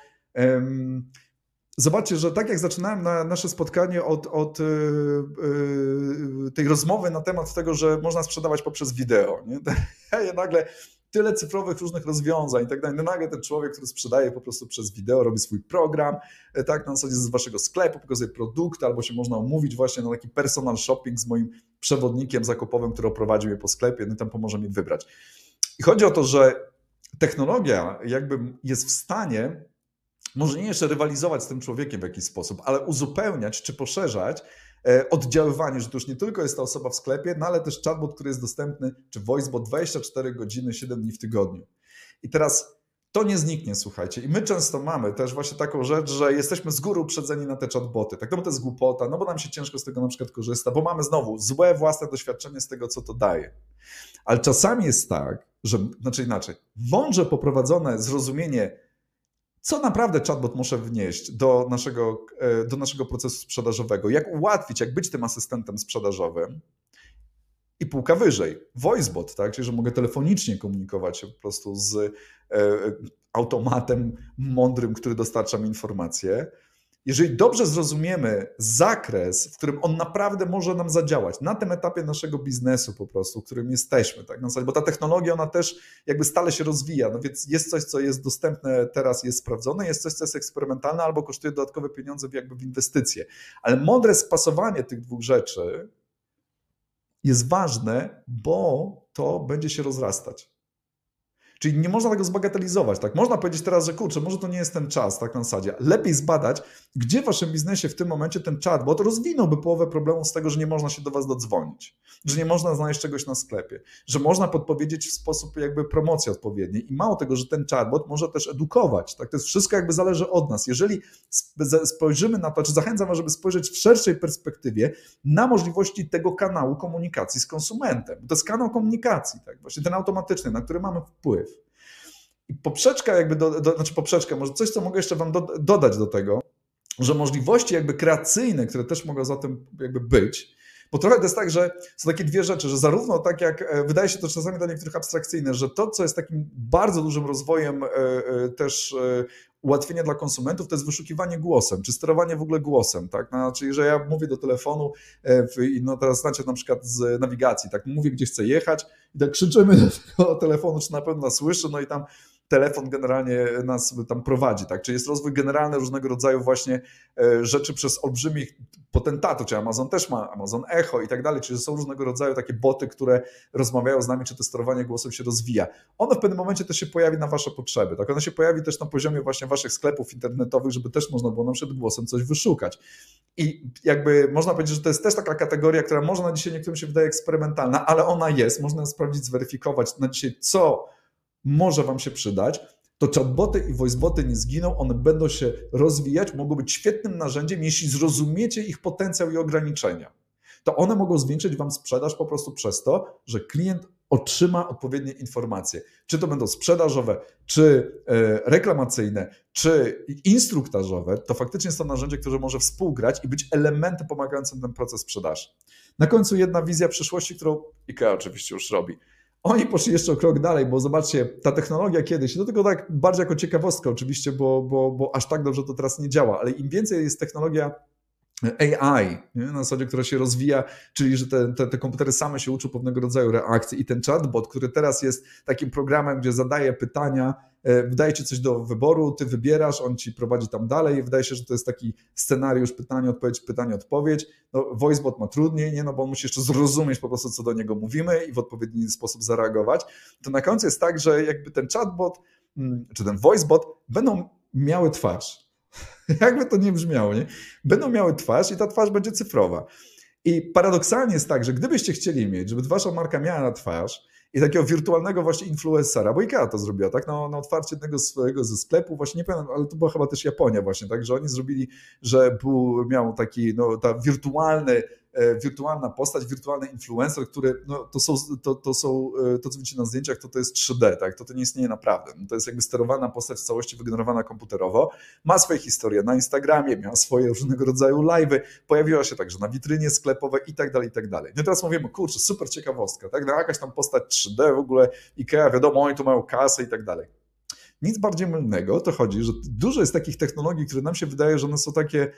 Zobaczcie, że tak jak zaczynałem na nasze spotkanie od, od yy, tej rozmowy na temat tego, że można sprzedawać poprzez wideo, nie? Ja nagle tyle cyfrowych różnych rozwiązań i tak dalej. No nagle ten człowiek, który sprzedaje po prostu przez wideo, robi swój program, e, tak, na zasadzie z waszego sklepu, pokazuje produkty, albo się można umówić właśnie na taki personal shopping z moim przewodnikiem zakupowym, który oprowadzi mnie po sklepie, no i tam pomoże mi wybrać. I chodzi o to, że technologia jakby jest w stanie może nie jeszcze rywalizować z tym człowiekiem w jakiś sposób, ale uzupełniać czy poszerzać E, oddziaływanie, że to już nie tylko jest ta osoba w sklepie, no ale też chatbot, który jest dostępny, czy voicebot 24 godziny, 7 dni w tygodniu. I teraz to nie zniknie, słuchajcie. I my często mamy też właśnie taką rzecz, że jesteśmy z góry uprzedzeni na te chatboty. Tak, no bo to jest głupota, no bo nam się ciężko z tego na przykład korzysta, bo mamy znowu złe własne doświadczenie z tego, co to daje. Ale czasami jest tak, że, znaczy inaczej, mądrze poprowadzone zrozumienie co naprawdę chatbot może wnieść do naszego, e, do naszego procesu sprzedażowego, jak ułatwić, jak być tym asystentem sprzedażowym. I półka wyżej, voicebot, tak? czyli że mogę telefonicznie komunikować się po prostu z e, automatem mądrym, który dostarcza mi informacje jeżeli dobrze zrozumiemy zakres, w którym on naprawdę może nam zadziałać, na tym etapie naszego biznesu po prostu, w którym jesteśmy, tak, na bo ta technologia, ona też jakby stale się rozwija, no więc jest coś, co jest dostępne teraz, jest sprawdzone, jest coś, co jest eksperymentalne albo kosztuje dodatkowe pieniądze jakby w inwestycje. Ale mądre spasowanie tych dwóch rzeczy jest ważne, bo to będzie się rozrastać. Czyli nie można tego zbagatelizować. Tak? Można powiedzieć teraz, że kurczę, może to nie jest ten czas, tak na zasadzie. Lepiej zbadać, gdzie w waszym biznesie w tym momencie ten chatbot rozwinąłby połowę problemów z tego, że nie można się do was dodzwonić, że nie można znaleźć czegoś na sklepie, że można podpowiedzieć w sposób jakby promocji odpowiedniej. I mało tego, że ten chatbot może też edukować. Tak? To jest wszystko jakby zależy od nas. Jeżeli spojrzymy na to, czy zachęcam was, żeby spojrzeć w szerszej perspektywie na możliwości tego kanału komunikacji z konsumentem. To jest kanał komunikacji, tak? właśnie ten automatyczny, na który mamy wpływ. I poprzeczka jakby, do, do, znaczy poprzeczka, może coś, co mogę jeszcze wam do, dodać do tego, że możliwości jakby kreacyjne, które też mogą za tym jakby być, bo trochę to jest tak, że są takie dwie rzeczy, że zarówno tak jak e, wydaje się to czasami dla niektórych abstrakcyjne, że to, co jest takim bardzo dużym rozwojem e, e, też ułatwienia dla konsumentów, to jest wyszukiwanie głosem, czy sterowanie w ogóle głosem, tak? Czyli, że ja mówię do telefonu, no teraz znacie na przykład z nawigacji, tak? Mówię, gdzie chcę jechać i tak krzyczymy do tego telefonu, czy na pewno słyszy, no i tam telefon generalnie nas tam prowadzi, tak? Czyli jest rozwój generalny różnego rodzaju właśnie e, rzeczy przez olbrzymich potentatów, czy Amazon też ma, Amazon Echo i tak dalej, czyli są różnego rodzaju takie boty, które rozmawiają z nami, czy to sterowanie głosem się rozwija. Ono w pewnym momencie też się pojawi na wasze potrzeby, tak? Ono się pojawi też na poziomie właśnie waszych sklepów internetowych, żeby też można było na przykład głosem coś wyszukać. I jakby można powiedzieć, że to jest też taka kategoria, która może na dzisiaj niektórym się wydaje eksperymentalna, ale ona jest, można ją sprawdzić, zweryfikować na dzisiaj, co może Wam się przydać, to chatboty i voiceboty nie zginą, one będą się rozwijać, mogą być świetnym narzędziem, jeśli zrozumiecie ich potencjał i ograniczenia. To one mogą zwiększyć Wam sprzedaż po prostu przez to, że klient otrzyma odpowiednie informacje. Czy to będą sprzedażowe, czy e, reklamacyjne, czy instruktażowe, to faktycznie jest to narzędzie, które może współgrać i być elementem pomagającym ten proces sprzedaży. Na końcu jedna wizja przyszłości, którą IKEA oczywiście już robi. Oni poszli jeszcze o krok dalej, bo zobaczcie, ta technologia kiedyś, do tego tak bardziej jako ciekawostka oczywiście, bo, bo, bo aż tak dobrze to teraz nie działa, ale im więcej jest technologia AI, nie? na zasadzie, która się rozwija, czyli że te, te, te, komputery same się uczą pewnego rodzaju reakcji i ten chatbot, który teraz jest takim programem, gdzie zadaje pytania, e, wydaje ci coś do wyboru, ty wybierasz, on ci prowadzi tam dalej, wydaje się, że to jest taki scenariusz pytanie, odpowiedź, pytanie, odpowiedź. No, voicebot ma trudniej, nie? no bo on musi jeszcze zrozumieć po prostu, co do niego mówimy i w odpowiedni sposób zareagować. To na końcu jest tak, że jakby ten chatbot, mm, czy ten voicebot będą miały twarz, Jakby to nie brzmiało, nie? Będą miały twarz i ta twarz będzie cyfrowa. I paradoksalnie jest tak, że gdybyście chcieli mieć, żeby wasza marka miała twarz i takiego wirtualnego właśnie influencera, bo IKEA to zrobiła, tak, na, na otwarcie jednego swojego ze sklepu, właśnie nie pamiętam, ale to była chyba też Japonia właśnie, tak, że oni zrobili, że był, miał taki, no, ta wirtualny wirtualna postać, wirtualny influencer, który no, to są, to, to są, e, to co widzicie na zdjęciach, to to jest 3D, tak? to to nie istnieje naprawdę. No, to jest jakby sterowana postać w całości wygenerowana komputerowo, ma swoje historie na Instagramie, miała swoje różnego rodzaju live'y, pojawiła się także na witrynie sklepowej i tak dalej, i tak dalej. No teraz mówimy, kurczę, super ciekawostka, tak? No, jakaś tam postać 3D w ogóle, IKEA, wiadomo, oni tu mają kasę i tak dalej. nic bardziej mylnego, to chodzi, że dużo jest takich technologii, które nam się wydaje, że one są takie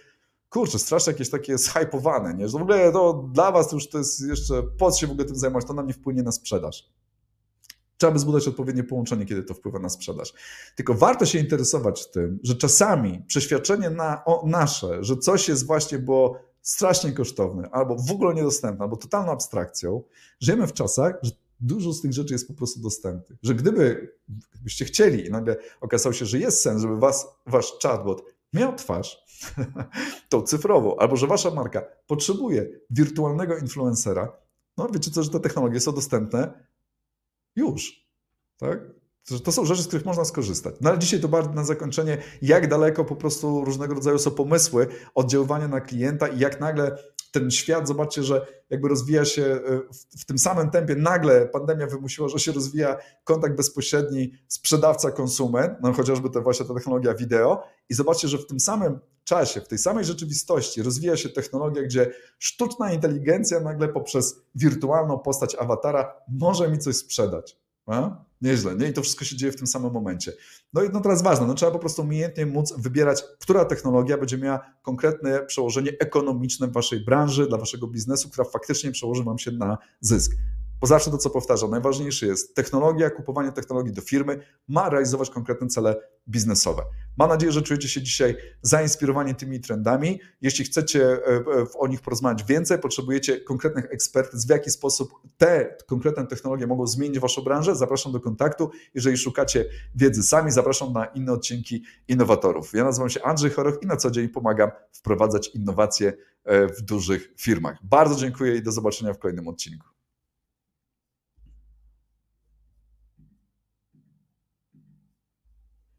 kurczę, strasznie jakieś takie zhypowane, nie? że w ogóle to dla was już to jest jeszcze, po co się w ogóle tym zajmować, to nam nie wpłynie na sprzedaż. Trzeba by zbudować odpowiednie połączenie, kiedy to wpływa na sprzedaż. Tylko warto się interesować tym, że czasami przeświadczenie na, o, nasze, że coś jest właśnie, bo strasznie kosztowne, albo w ogóle niedostępne, albo totalną abstrakcją, żyjemy w czasach, że dużo z tych rzeczy jest po prostu dostępnych. Że gdyby, gdybyście chcieli i nagle okazało się, że jest sens, żeby was, wasz chatbot miał twarz, tą cyfrową, albo że wasza marka potrzebuje wirtualnego influencera, no wiecie co, że te technologie są dostępne już. Tak? To są rzeczy, z których można skorzystać. No ale dzisiaj to bardzo na zakończenie, jak daleko po prostu różnego rodzaju są pomysły oddziaływania na klienta i jak nagle ten świat, zobaczcie, że jakby rozwija się e, w, w, tym samym tempie, nagle pandemia wymusiła, że się rozwija kontakt bezpośredni sprzedawca-konsument, no chociażby to właśnie ta technologia wideo i zobaczcie, że w tym samym czasie, w tej samej rzeczywistości rozwija się technologia, gdzie sztuczna inteligencja nagle poprzez wirtualną postać awatara może mi coś sprzedać. A? Nieźle, nie? I to wszystko się dzieje w tym samym momencie. No i no teraz ważne, no trzeba po prostu umiejętnie móc wybierać, która technologia będzie miała konkretne przełożenie ekonomiczne w waszej branży, dla waszego biznesu, która faktycznie przełoży wam się na zysk. Bo zawsze to, co powtarzam, najważniejsze jest technologia, kupowanie technologii do firmy ma realizować konkretne cele biznesowe. Mam nadzieję, że czujecie się dzisiaj zainspirowani tymi trendami. Jeśli chcecie e, e, o nich porozmawiać więcej, potrzebujecie konkretnych ekspertów, w jaki sposób te konkretne technologie mogą zmienić waszą branżę, zapraszam do kontaktu. Jeżeli szukacie wiedzy sami, zapraszam na inne odcinki innowatorów. Ja nazywam się Andrzej Choroch i na co dzień pomagam wprowadzać innowacje e, w dużych firmach. Bardzo dziękuję i do zobaczenia w kolejnym odcinku.